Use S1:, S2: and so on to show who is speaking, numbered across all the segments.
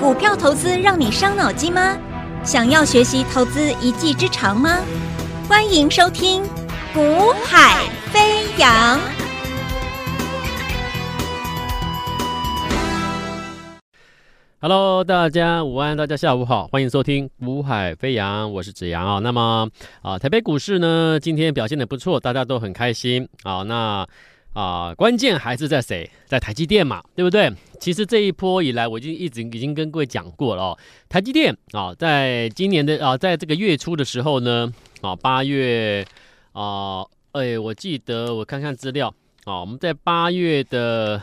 S1: 股票投资让你伤脑筋吗？想要学习投资一技之长吗？欢迎收听《股海飞扬》。
S2: Hello，大家午安，大家下午好，欢迎收听《股海飞扬》，我是子阳啊。那么啊，台北股市呢，今天表现的不错，大家都很开心啊。那啊，关键还是在谁？在台积电嘛，对不对？其实这一波以来，我就一直已经跟各位讲过了哦。台积电啊，在今年的啊，在这个月初的时候呢，啊，八月啊，哎，我记得我看看资料啊，我们在八月的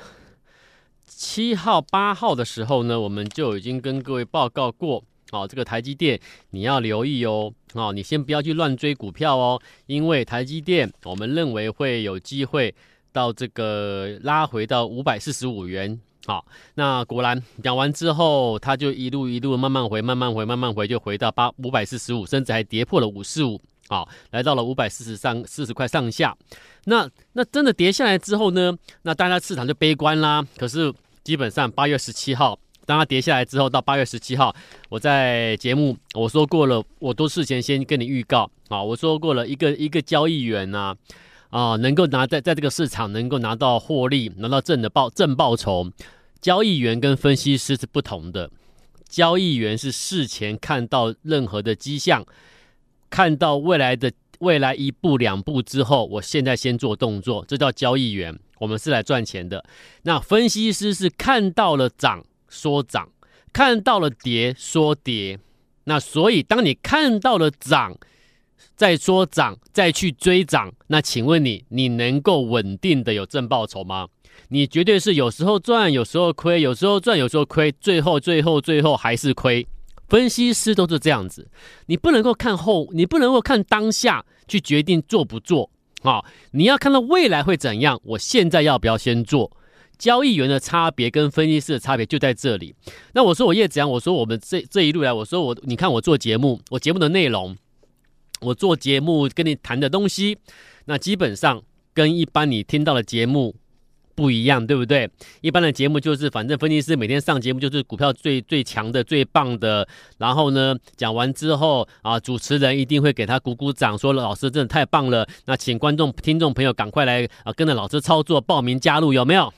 S2: 七号、八号的时候呢，我们就已经跟各位报告过，啊，这个台积电你要留意哦，啊，你先不要去乱追股票哦，因为台积电我们认为会有机会。到这个拉回到五百四十五元，好，那果然讲完之后，它就一路一路慢慢回，慢慢回，慢慢回，就回到八五百四十五，甚至还跌破了五四五，好，来到了五百四十上四十块上下。那那真的跌下来之后呢，那大家市场就悲观啦。可是基本上八月十七号，当它跌下来之后，到八月十七号，我在节目我说过了，我都事前先跟你预告啊，我说过了一个一个交易员呐。啊能够拿在在这个市场能够拿到获利，拿到正的报正报酬，交易员跟分析师是不同的。交易员是事前看到任何的迹象，看到未来的未来一步两步之后，我现在先做动作，这叫交易员。我们是来赚钱的。那分析师是看到了涨说涨，看到了跌说跌。那所以当你看到了涨，再说涨，再去追涨，那请问你，你能够稳定的有正报酬吗？你绝对是有时候赚，有时候亏，有时候赚，有时候亏，最后最后最后还是亏。分析师都是这样子，你不能够看后，你不能够看当下去决定做不做啊！你要看到未来会怎样，我现在要不要先做？交易员的差别跟分析师的差别就在这里。那我说我叶子阳，我说我们这这一路来，我说我你看我做节目，我节目的内容。我做节目跟你谈的东西，那基本上跟一般你听到的节目不一样，对不对？一般的节目就是反正分析师每天上节目就是股票最最强的、最棒的，然后呢讲完之后啊，主持人一定会给他鼓鼓掌，说老师真的太棒了。那请观众、听众朋友赶快来啊，跟着老师操作，报名加入，有没有？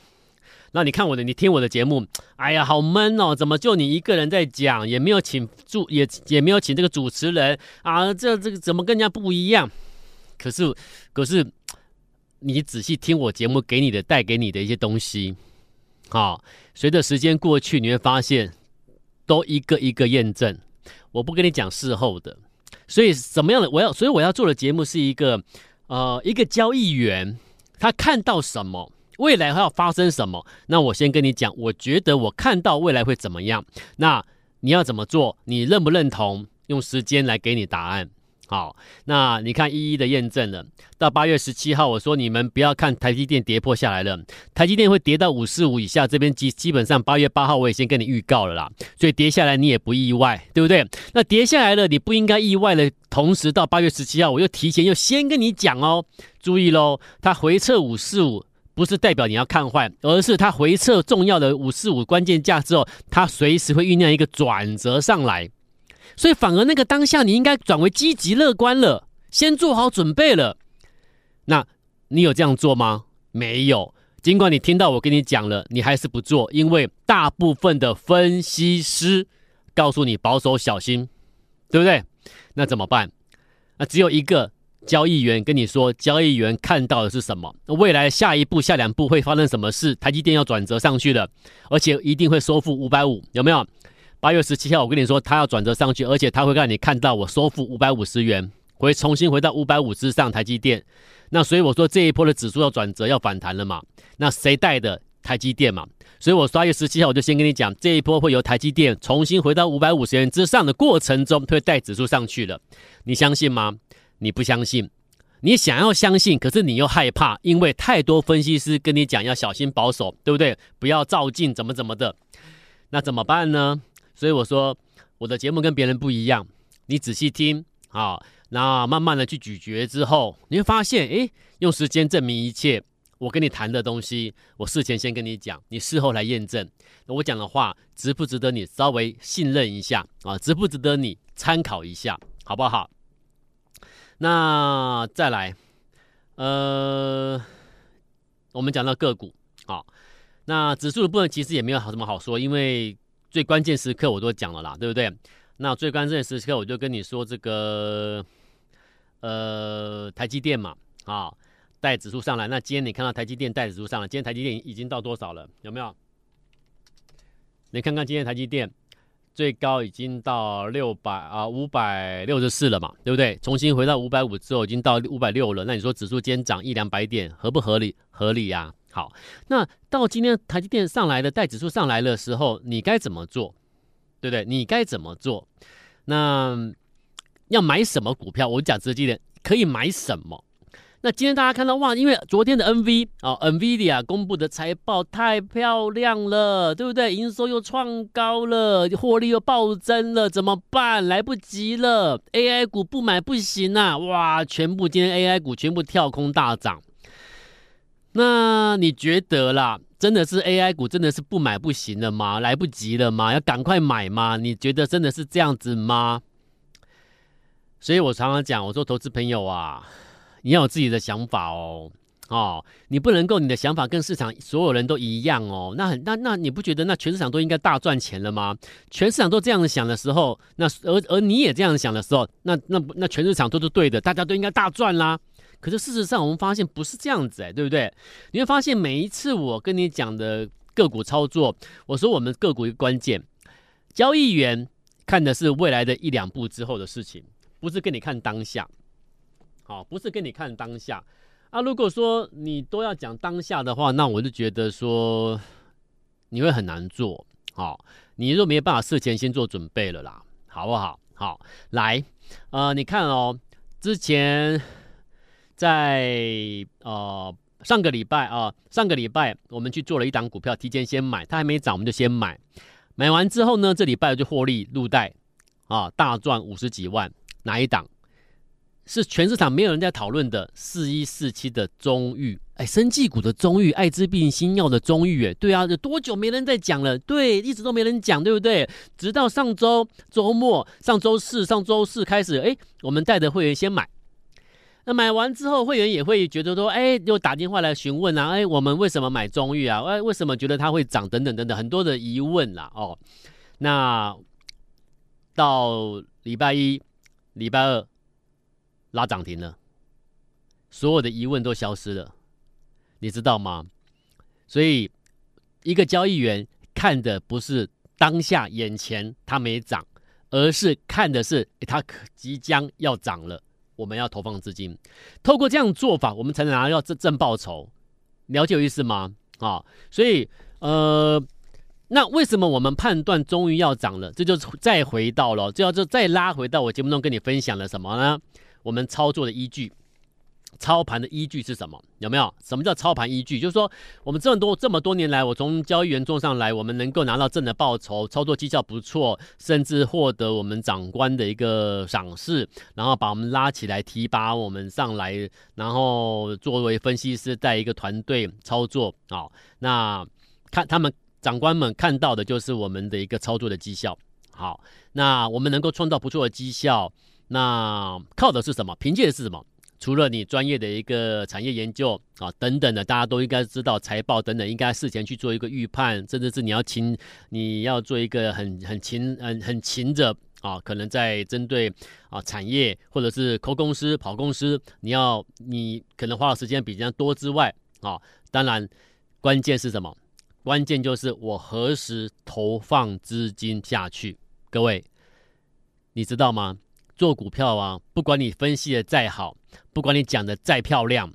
S2: 那你看我的，你听我的节目，哎呀，好闷哦！怎么就你一个人在讲，也没有请主，也也没有请这个主持人啊？这这个怎么跟人家不一样？可是，可是，你仔细听我节目给你的带给你的一些东西，好，随着时间过去，你会发现都一个一个验证。我不跟你讲事后的，所以什么样的我要，所以我要做的节目是一个呃，一个交易员他看到什么。未来要发生什么？那我先跟你讲，我觉得我看到未来会怎么样。那你要怎么做？你认不认同？用时间来给你答案。好，那你看一一的验证了。到八月十七号，我说你们不要看台积电跌破下来了，台积电会跌到五四五以下。这边基基本上八月八号我也先跟你预告了啦，所以跌下来你也不意外，对不对？那跌下来了，你不应该意外的同时，到八月十七号我又提前又先跟你讲哦，注意喽，它回撤五四五。不是代表你要看坏，而是它回撤重要的五四五关键价之后，它随时会酝酿一个转折上来，所以反而那个当下你应该转为积极乐观了，先做好准备了。那你有这样做吗？没有。尽管你听到我跟你讲了，你还是不做，因为大部分的分析师告诉你保守小心，对不对？那怎么办？那只有一个。交易员跟你说，交易员看到的是什么？未来下一步、下两步会发生什么事？台积电要转折上去了，而且一定会收复五百五，有没有？八月十七号，我跟你说，他要转折上去，而且他会让你看到我收复五百五十元，会重新回到五百五之上。台积电，那所以我说这一波的指数要转折、要反弹了嘛？那谁带的？台积电嘛？所以我八月十七号我就先跟你讲，这一波会由台积电重新回到五百五十元之上的过程中，会带指数上去了。你相信吗？你不相信，你想要相信，可是你又害怕，因为太多分析师跟你讲要小心保守，对不对？不要照进，怎么怎么的，那怎么办呢？所以我说我的节目跟别人不一样，你仔细听啊，那慢慢的去咀嚼之后，你会发现，诶，用时间证明一切。我跟你谈的东西，我事前先跟你讲，你事后来验证。我讲的话值不值得你稍微信任一下啊？值不值得你参考一下，好不好？那再来，呃，我们讲到个股，好，那指数的部分其实也没有什么好说，因为最关键时刻我都讲了啦，对不对？那最关键时刻我就跟你说这个，呃，台积电嘛，啊，带指数上来。那今天你看到台积电带指数上来，今天台积电已经到多少了？有没有？你看看今天台积电。最高已经到六百啊，五百六十四了嘛，对不对？重新回到五百五之后，已经到五百六了。那你说指数今天涨一两百点，合不合理？合理呀、啊。好，那到今天台积电上来的带指数上来的时候，你该怎么做？对不对？你该怎么做？那要买什么股票？我讲直接点，可以买什么？那今天大家看到哇，因为昨天的 NV 啊，NVIDIA 公布的财报太漂亮了，对不对？营收又创高了，获利又暴增了，怎么办？来不及了，AI 股不买不行啊！哇，全部今天 AI 股全部跳空大涨。那你觉得啦，真的是 AI 股真的是不买不行了吗？来不及了吗？要赶快买吗？你觉得真的是这样子吗？所以我常常讲，我说投资朋友啊。你要有自己的想法哦，哦，你不能够你的想法跟市场所有人都一样哦，那很那那你不觉得那全市场都应该大赚钱了吗？全市场都这样想的时候，那而而你也这样想的时候，那那那全市场都是对的，大家都应该大赚啦。可是事实上我们发现不是这样子哎，对不对？你会发现每一次我跟你讲的个股操作，我说我们个股一个关键，交易员看的是未来的一两步之后的事情，不是跟你看当下。好，不是跟你看当下啊。如果说你都要讲当下的话，那我就觉得说你会很难做。好，你都没有办法事前先做准备了啦，好不好？好，来，呃，你看哦，之前在呃上个礼拜啊，上个礼拜我们去做了一档股票，提前先买，它还没涨，我们就先买。买完之后呢，这礼拜就获利入袋啊，大赚五十几万，哪一档？是全市场没有人在讨论的四一四七的中裕，哎，生技股的中裕，艾滋病新药的中裕，哎，对啊，有多久没人在讲了？对，一直都没人讲，对不对？直到上周周末，上周四、上周四开始，哎，我们带着会员先买，那买完之后，会员也会觉得说，哎，又打电话来询问啊，哎，我们为什么买中裕啊？哎，为什么觉得它会涨？等等等等，很多的疑问啦，哦，那到礼拜一、礼拜二。拉涨停了，所有的疑问都消失了，你知道吗？所以，一个交易员看的不是当下眼前它没涨，而是看的是它即将要涨了，我们要投放资金。透过这样做法，我们才能拿到正正报酬。了解有意思吗？啊、所以呃，那为什么我们判断终于要涨了？这就再回到了，就要就再拉回到我节目中跟你分享了什么呢？我们操作的依据，操盘的依据是什么？有没有？什么叫操盘依据？就是说，我们这么多这么多年来，我从交易员做上来，我们能够拿到正的报酬，操作绩效不错，甚至获得我们长官的一个赏识，然后把我们拉起来，提拔我们上来，然后作为分析师带一个团队操作。好，那看他们长官们看到的就是我们的一个操作的绩效。好，那我们能够创造不错的绩效。那靠的是什么？凭借的是什么？除了你专业的一个产业研究啊等等的，大家都应该知道财报等等，应该事前去做一个预判，甚至是你要勤，你要做一个很很勤很很勤着啊，可能在针对啊产业或者是抠公司跑公司，你要你可能花的时间比较多之外啊，当然关键是什么？关键就是我何时投放资金下去，各位你知道吗？做股票啊，不管你分析的再好，不管你讲的再漂亮，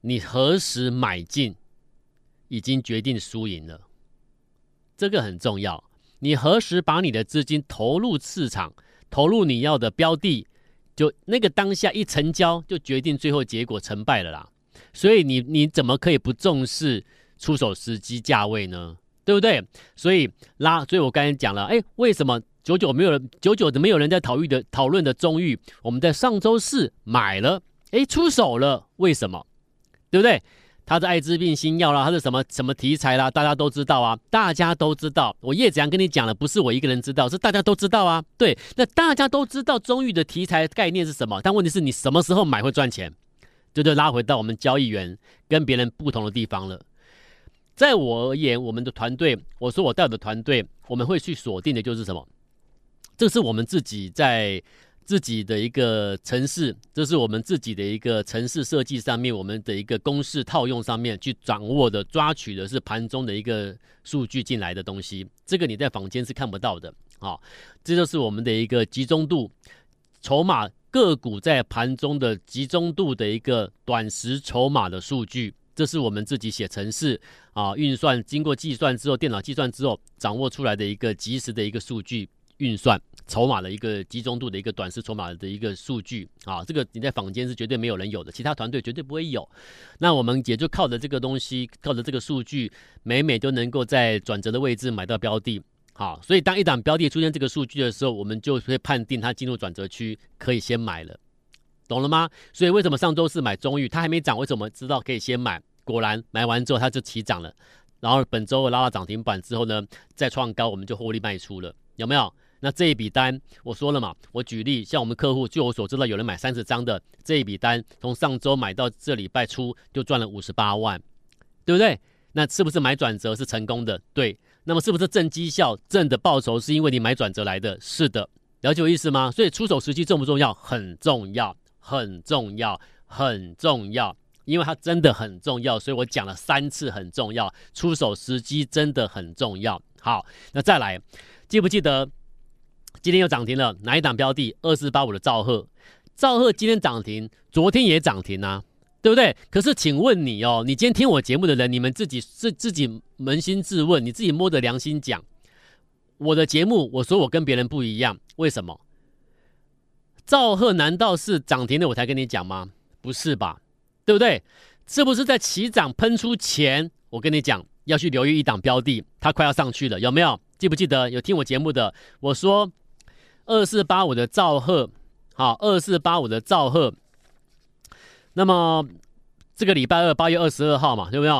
S2: 你何时买进，已经决定输赢了。这个很重要。你何时把你的资金投入市场，投入你要的标的，就那个当下一成交，就决定最后结果成败了啦。所以你你怎么可以不重视出手时机价位呢？对不对？所以拉，所以我刚才讲了，哎，为什么？久久没有人，久久的没有人在讨论的讨论的中裕，我们在上周四买了，哎，出手了，为什么？对不对？它是艾滋病新药啦，它是什么什么题材啦，大家都知道啊，大家都知道。我叶子阳跟你讲了，不是我一个人知道，是大家都知道啊。对，那大家都知道中愈的题材概念是什么，但问题是你什么时候买会赚钱？这就拉回到我们交易员跟别人不同的地方了。在我而言，我们的团队，我说我带的团队，我们会去锁定的就是什么？这是我们自己在。自己的一个城市，这是我们自己的一个城市设计上面，我们的一个公式套用上面去掌握的、抓取的是盘中的一个数据进来的东西。这个你在坊间是看不到的，好，这就是我们的一个集中度，筹码个股在盘中的集中度的一个短时筹码的数据，这是我们自己写程式啊，运算经过计算之后，电脑计算之后掌握出来的一个即时的一个数据运算。筹码的一个集中度的一个短时筹码的一个数据啊，这个你在坊间是绝对没有人有的，其他团队绝对不会有。那我们也就靠着这个东西，靠着这个数据，每每都能够在转折的位置买到标的。好，所以当一档标的出现这个数据的时候，我们就会判定它进入转折区，可以先买了，懂了吗？所以为什么上周四买中裕，它还没涨，为什么知道可以先买？果然买完之后它就起涨了，然后本周拉到涨停板之后呢，再创高，我们就获利卖出了，有没有？那这一笔单，我说了嘛，我举例，像我们客户，据我所知道，有人买三十张的这一笔单，从上周买到这礼拜初就赚了五十八万，对不对？那是不是买转折是成功的？对。那么是不是正绩效、正的报酬是因为你买转折来的？是的。了解我意思吗？所以出手时机重不重要？很重要，很重要，很重要，因为它真的很重要，所以我讲了三次很重要，出手时机真的很重要。好，那再来，记不记得？今天又涨停了，哪一档标的？二四八五的兆赫，兆赫今天涨停，昨天也涨停啊，对不对？可是请问你哦，你今天听我节目的人，你们自己自自己扪心自问，你自己摸着良心讲，我的节目，我说我跟别人不一样，为什么？兆赫难道是涨停的我才跟你讲吗？不是吧，对不对？是不是在起涨喷出前，我跟你讲要去留意一档标的，它快要上去了，有没有？记不记得有听我节目的？我说。二四八五的兆赫，好，二四八五的兆赫。那么这个礼拜二八月二十二号嘛，对不对？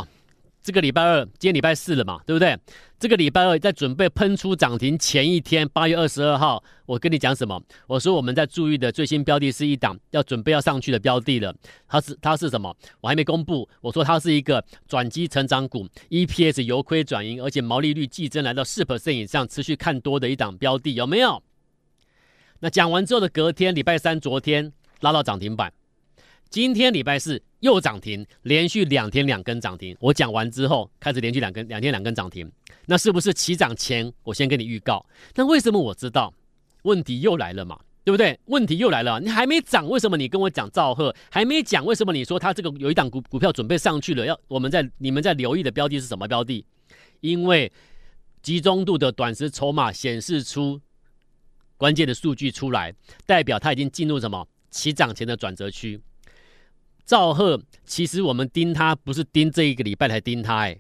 S2: 这个礼拜二，今天礼拜四了嘛，对不对？这个礼拜二在准备喷出涨停前一天，八月二十二号，我跟你讲什么？我说我们在注意的最新标的是一档要准备要上去的标的了。它是它是什么？我还没公布。我说它是一个转机成长股，EPS 由亏转盈，而且毛利率季增来到四 percent 以上，持续看多的一档标的，有没有？那讲完之后的隔天，礼拜三昨天拉到涨停板，今天礼拜四又涨停，连续两天两根涨停。我讲完之后开始连续两根，两天两根涨停。那是不是起涨前我先跟你预告？那为什么我知道？问题又来了嘛，对不对？问题又来了，你还没涨，为什么你跟我讲赵赫？还没讲，为什么你说他这个有一档股股票准备上去了？要我们在你们在留意的标的是什么标的？因为集中度的短时筹码显示出。关键的数据出来，代表它已经进入什么起涨前的转折区。兆赫其实我们盯他不是盯这一个礼拜才盯他，哎，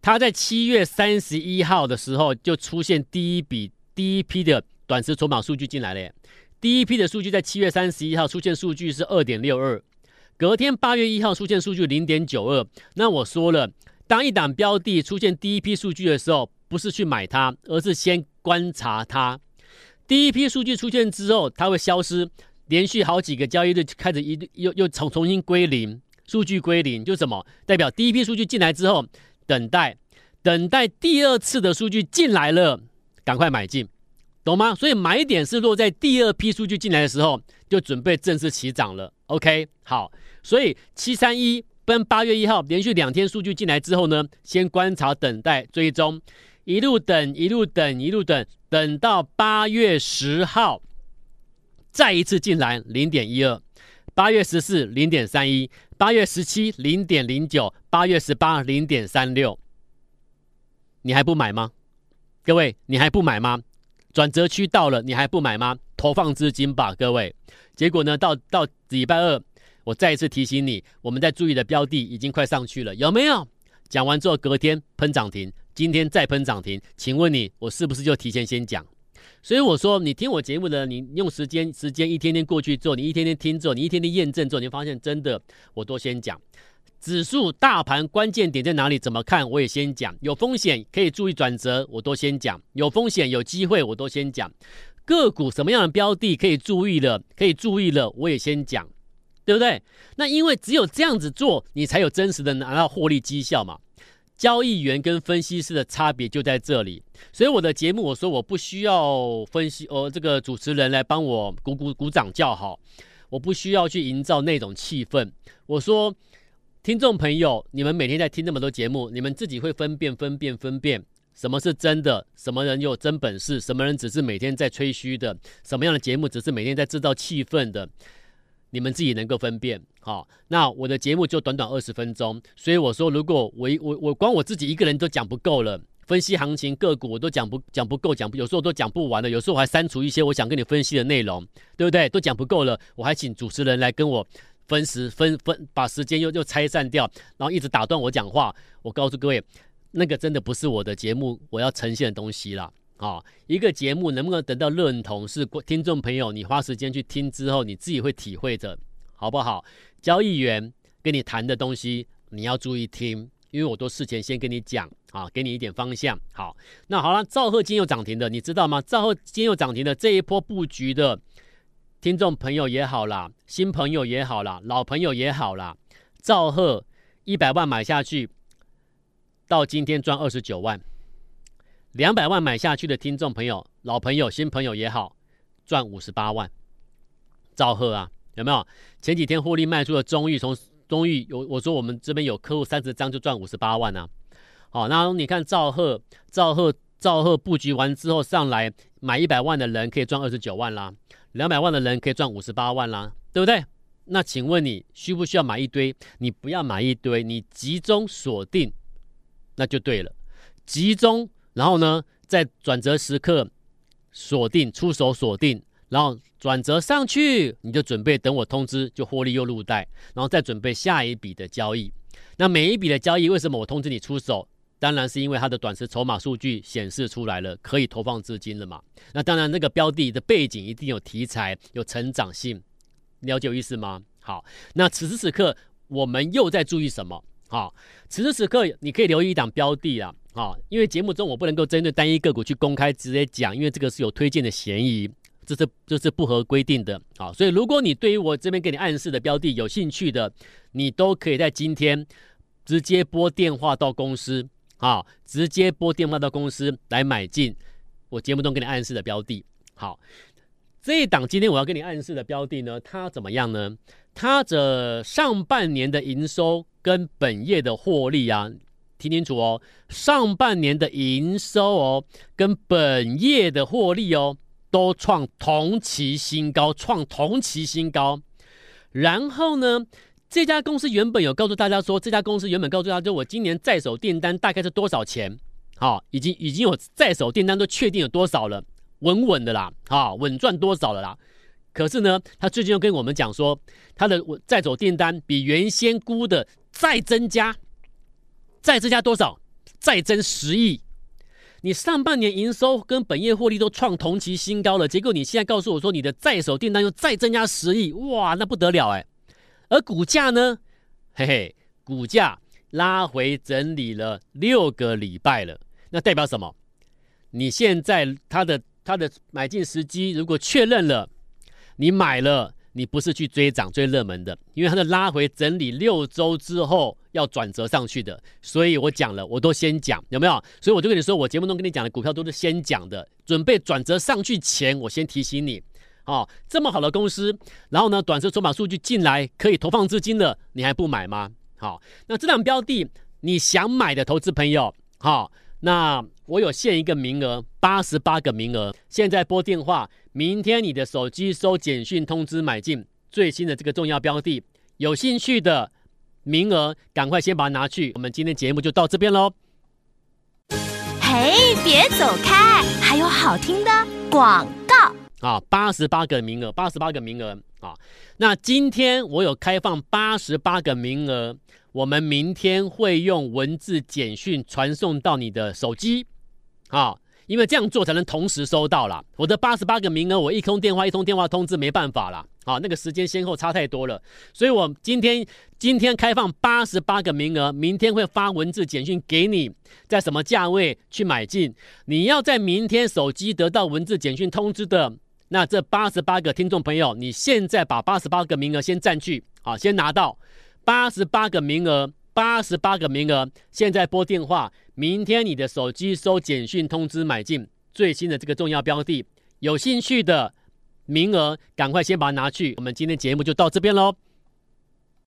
S2: 他在七月三十一号的时候就出现第一笔第一批的短时筹码数据进来了。第一批的数据在七月三十一号出现数据是二点六二，隔天八月一号出现数据零点九二。那我说了，当一档标的出现第一批数据的时候，不是去买它，而是先观察它。第一批数据出现之后，它会消失，连续好几个交易日开始一又又重重新归零，数据归零就什么？代表第一批数据进来之后，等待等待第二次的数据进来了，赶快买进，懂吗？所以买点是落在第二批数据进来的时候，就准备正式起涨了。OK，好，所以七三一跟八月一号连续两天数据进来之后呢，先观察、等待、追踪。一路等，一路等，一路等，等到八月十号，再一次进来零点一二，八月十四零点三一，八月十七零点零九，八月十八零点三六，你还不买吗？各位，你还不买吗？转折区到了，你还不买吗？投放资金吧，各位。结果呢，到到礼拜二，我再一次提醒你，我们在注意的标的已经快上去了，有没有？讲完之后，隔天喷涨停。今天再喷涨停，请问你我是不是就提前先讲？所以我说，你听我节目的，你用时间时间一天天过去做，你一天天听做，你一天天验证之后，你发现真的我都先讲。指数、大盘关键点在哪里？怎么看？我也先讲。有风险可以注意转折，我都先讲。有风险有机会，我都先讲。个股什么样的标的可以注意了？可以注意了，我也先讲，对不对？那因为只有这样子做，你才有真实的拿到获利绩效嘛。交易员跟分析师的差别就在这里。所以我的节目，我说我不需要分析，哦，这个主持人来帮我鼓鼓鼓掌叫好，我不需要去营造那种气氛。我说。听众朋友，你们每天在听那么多节目，你们自己会分辨、分辨、分辨什么是真的，什么人有真本事，什么人只是每天在吹嘘的，什么样的节目只是每天在制造气氛的，你们自己能够分辨。好，那我的节目就短短二十分钟，所以我说，如果我我我光我自己一个人都讲不够了，分析行情个股我都讲不讲不够，讲有时候都讲不完了，有时候我还删除一些我想跟你分析的内容，对不对？都讲不够了，我还请主持人来跟我。分时分分把时间又又拆散掉，然后一直打断我讲话。我告诉各位，那个真的不是我的节目我要呈现的东西啦。啊、哦，一个节目能不能得到认同，是听众朋友你花时间去听之后，你自己会体会的，好不好？交易员跟你谈的东西，你要注意听，因为我都事前先跟你讲啊，给你一点方向。好，那好了，兆赫今又涨停的，你知道吗？兆赫今又涨停的这一波布局的。听众朋友也好啦，新朋友也好啦，老朋友也好啦，兆赫一百万买下去，到今天赚二十九万，两百万买下去的听众朋友、老朋友、新朋友也好，赚五十八万。赵赫啊，有没有？前几天获利卖出的中裕，从中裕有我说我们这边有客户三十张就赚五十八万啊。好，那你看赵赫，赵赫，赵赫布局完之后上来买一百万的人可以赚二十九万啦。两百万的人可以赚五十八万啦，对不对？那请问你需不需要买一堆？你不要买一堆，你集中锁定，那就对了。集中，然后呢，在转折时刻锁定出手锁定，然后转折上去，你就准备等我通知，就获利又入袋，然后再准备下一笔的交易。那每一笔的交易，为什么我通知你出手？当然是因为它的短时筹码数据显示出来了，可以投放资金了嘛。那当然，那个标的的背景一定有题材、有成长性，了解我意思吗？好，那此时此刻我们又在注意什么？好，此时此刻你可以留意一档标的啊，啊，因为节目中我不能够针对单一个股去公开直接讲，因为这个是有推荐的嫌疑，这是这是不合规定的啊。所以如果你对于我这边给你暗示的标的有兴趣的，你都可以在今天直接拨电话到公司。啊，直接拨电话到公司来买进我节目中给你暗示的标的。好，这一档今天我要给你暗示的标的呢，它怎么样呢？它的上半年的营收跟本业的获利啊，听清楚哦，上半年的营收哦，跟本业的获利哦，都创同期新高，创同期新高。然后呢，这家公司原本有告诉大家说，这家公司原本告诉大家，就我今年在手订单大概是多少钱？好，已经已经有在手订单都确定有多少了，稳稳的啦，好，稳赚多少了啦。可是呢，他最近又跟我们讲说，他的在手订单比原先估的再增加，再增加多少？再增十亿。你上半年营收跟本业获利都创同期新高了，结果你现在告诉我说，你的在手订单又再增加十亿，哇，那不得了哎！而股价呢？嘿嘿，股价拉回整理了六个礼拜了，那代表什么？你现在它的它的买进时机如果确认了，你买了，你不是去追涨追热门的，因为它的拉回整理六周之后要转折上去的，所以我讲了，我都先讲，有没有？所以我就跟你说，我节目中跟你讲的股票都是先讲的，准备转折上去前，我先提醒你。哦，这么好的公司，然后呢，短时筹码数据进来可以投放资金的，你还不买吗？好、那这档标的你想买的投资朋友，好、那我有限一个名额，八十八个名额，现在拨电话，明天你的手机收简讯通知买进最新的这个重要标的，有兴趣的名额赶快先把它拿去。我们今天节目就到这边喽。
S1: 嘿，别走开，还有好听的广告。
S2: 啊，八十八个名额，八十八个名额啊！那今天我有开放八十八个名额，我们明天会用文字简讯传送到你的手机，啊，因为这样做才能同时收到啦。我的八十八个名额，我一通电话一通电话通知没办法啦，啊，那个时间先后差太多了，所以我今天今天开放八十八个名额，明天会发文字简讯给你，在什么价位去买进。你要在明天手机得到文字简讯通知的，那这八十八个听众朋友，你现在把八十八个名额先占据，啊，先拿到。八十八个名额，八十八个名额，现在拨电话，明天你的手机收简讯通知买进最新的这个重要标的，有兴趣的。名额，赶快先把它拿去。我们今天节目就到这边喽。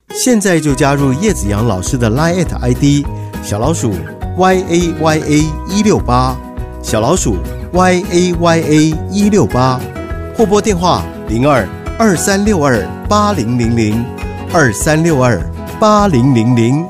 S3: 现在就加入叶子阳老师的 Line ID 小老鼠 y a y a 一六八，小老鼠 y a y a 一六八，或拨电话零二二三六二八零零零二三六二八零零零。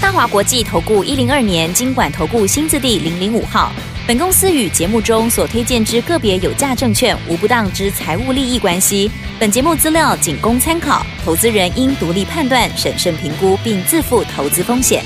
S4: 大华国际投顾一零二年经管投顾新字第零零五号。本公司与节目中所推荐之个别有价证券无不当之财务利益关系。本节目资料仅供参考，投资人应独立判断、审慎评估，并自负投资风险。